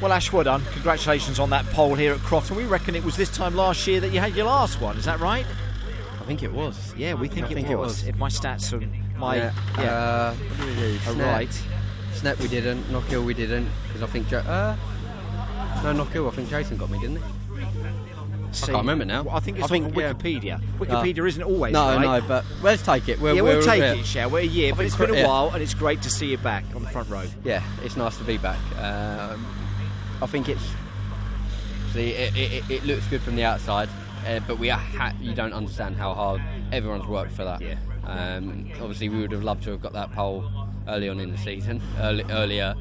Well, Ash, well done. Congratulations on that pole here at Crofton. We reckon it was this time last year that you had your last one. Is that right? I think it was. Yeah, we think, I it, think was. it was. If my stats are my yeah. yeah, Uh, what did we do? are Snap. right. Snap we didn't. Knockhill we didn't because I think. Ja- uh, no, Knockhill. I think Jason got me, didn't he? See, can't remember now. well, I think it's I think, on yeah. Wikipedia. Wikipedia isn't always no, right. no, but let's take it. We're, yeah, we'll take it, shall we? Yeah, but it's been a while, and it's great to see you back on the front row. Yeah, it's nice to be back. Um, I think it's. See, it, it, it- looks good from the outside, uh, but we are ha- you don't understand how hard everyone's worked for that. Yeah. Um, obviously, we would have loved to have got that pole early on in the season, early, earlier,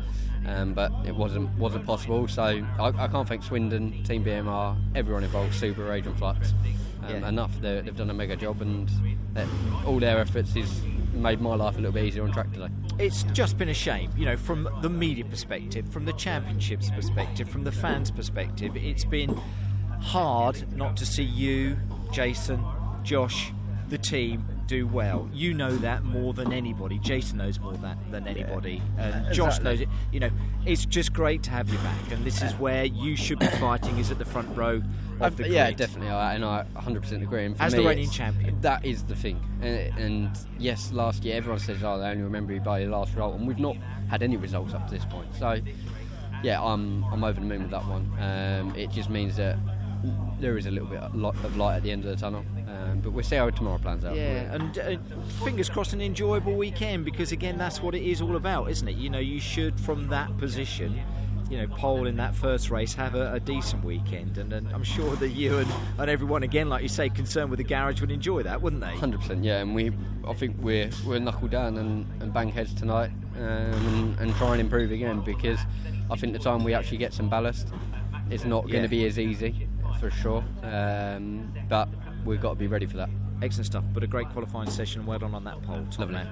um, but it wasn't wasn't possible. So I, I can't thank Swindon, Team BMR, everyone involved, Subaru and Flux, um, Yeah. enough. They're, they've done a mega job, and uh, all their efforts has made my life a little bit easier on track today. It's just been a shame, you know, from the media perspective, from the championships perspective, from the fans' perspective. It's been hard not to see you, Jason, Josh, the team do well. You know that more than anybody. Jason knows more that than anybody, and Josh knows it. You know, it's just great to have you back, and this is where you should be fighting. Is at the front row of the yeah, grid. definitely, I, and I 100% agree. And for As me, the reigning champion. that is the thing. And, and yes, last year everyone says, "Oh, they only remember you by your last result," and we've not had any results up to this point. So, yeah, I'm I'm over the moon with that one. Um, it just means that there is a little bit of light at the end of the tunnel. Um, but we'll see how tomorrow plans out. Yeah, and uh, fingers crossed an enjoyable weekend because again, that's what it is all about, isn't it? You know, you should from that position, you know, pole in that first race, have a, a decent weekend, and, and I'm sure that you and, and everyone, again, like you say, concerned with the garage, would enjoy that, wouldn't they? Hundred percent, yeah, and we, I think we're we're knuckle down and, and bang heads tonight, um, and, and try and improve again because I think the time we actually get some ballast, it's not going Yeah. to be as easy for sure, um, but we've got to be ready for that. Excellent stuff, but a great qualifying session. Well done on that pole, top Lovely. man.